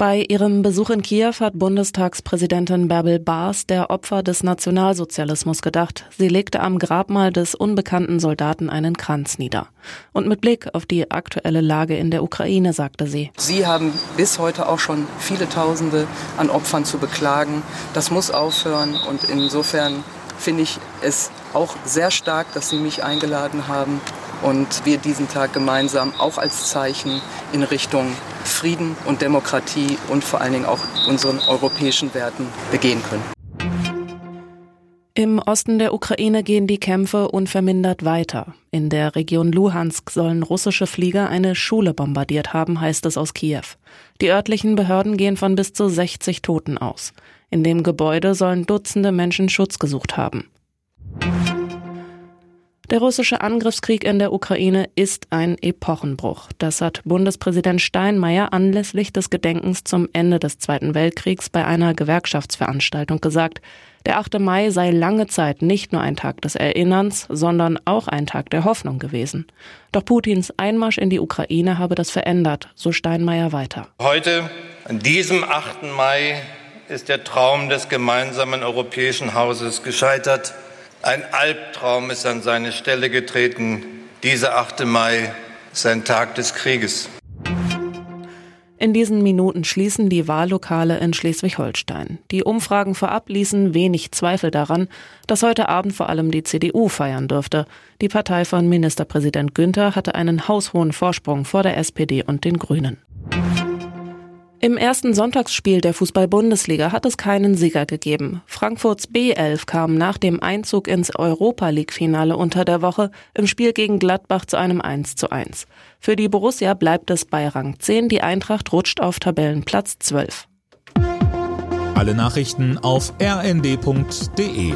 Bei ihrem Besuch in Kiew hat Bundestagspräsidentin Bärbel Baas der Opfer des Nationalsozialismus gedacht. Sie legte am Grabmal des unbekannten Soldaten einen Kranz nieder. Und mit Blick auf die aktuelle Lage in der Ukraine sagte sie. Sie haben bis heute auch schon viele Tausende an Opfern zu beklagen. Das muss aufhören und insofern finde ich es auch sehr stark, dass Sie mich eingeladen haben und wir diesen Tag gemeinsam auch als Zeichen in Richtung Frieden und Demokratie und vor allen Dingen auch unseren europäischen Werten begehen können. Im Osten der Ukraine gehen die Kämpfe unvermindert weiter. In der Region Luhansk sollen russische Flieger eine Schule bombardiert haben, heißt es aus Kiew. Die örtlichen Behörden gehen von bis zu 60 Toten aus. In dem Gebäude sollen Dutzende Menschen Schutz gesucht haben. Der russische Angriffskrieg in der Ukraine ist ein Epochenbruch. Das hat Bundespräsident Steinmeier anlässlich des Gedenkens zum Ende des Zweiten Weltkriegs bei einer Gewerkschaftsveranstaltung gesagt. Der 8. Mai sei lange Zeit nicht nur ein Tag des Erinnerns, sondern auch ein Tag der Hoffnung gewesen. Doch Putins Einmarsch in die Ukraine habe das verändert, so Steinmeier weiter. Heute, an diesem 8. Mai, ist der Traum des gemeinsamen europäischen Hauses gescheitert. Ein Albtraum ist an seine Stelle getreten. Dieser 8. Mai ist ein Tag des Krieges. In diesen Minuten schließen die Wahllokale in Schleswig-Holstein. Die Umfragen vorab ließen wenig Zweifel daran, dass heute Abend vor allem die CDU feiern dürfte. Die Partei von Ministerpräsident Günther hatte einen haushohen Vorsprung vor der SPD und den Grünen. Im ersten Sonntagsspiel der Fußball-Bundesliga hat es keinen Sieger gegeben. Frankfurts B11 kam nach dem Einzug ins Europa League-Finale unter der Woche im Spiel gegen Gladbach zu einem 1 zu 1. Für die Borussia bleibt es bei Rang 10, die Eintracht rutscht auf Tabellenplatz 12. Alle Nachrichten auf rnd.de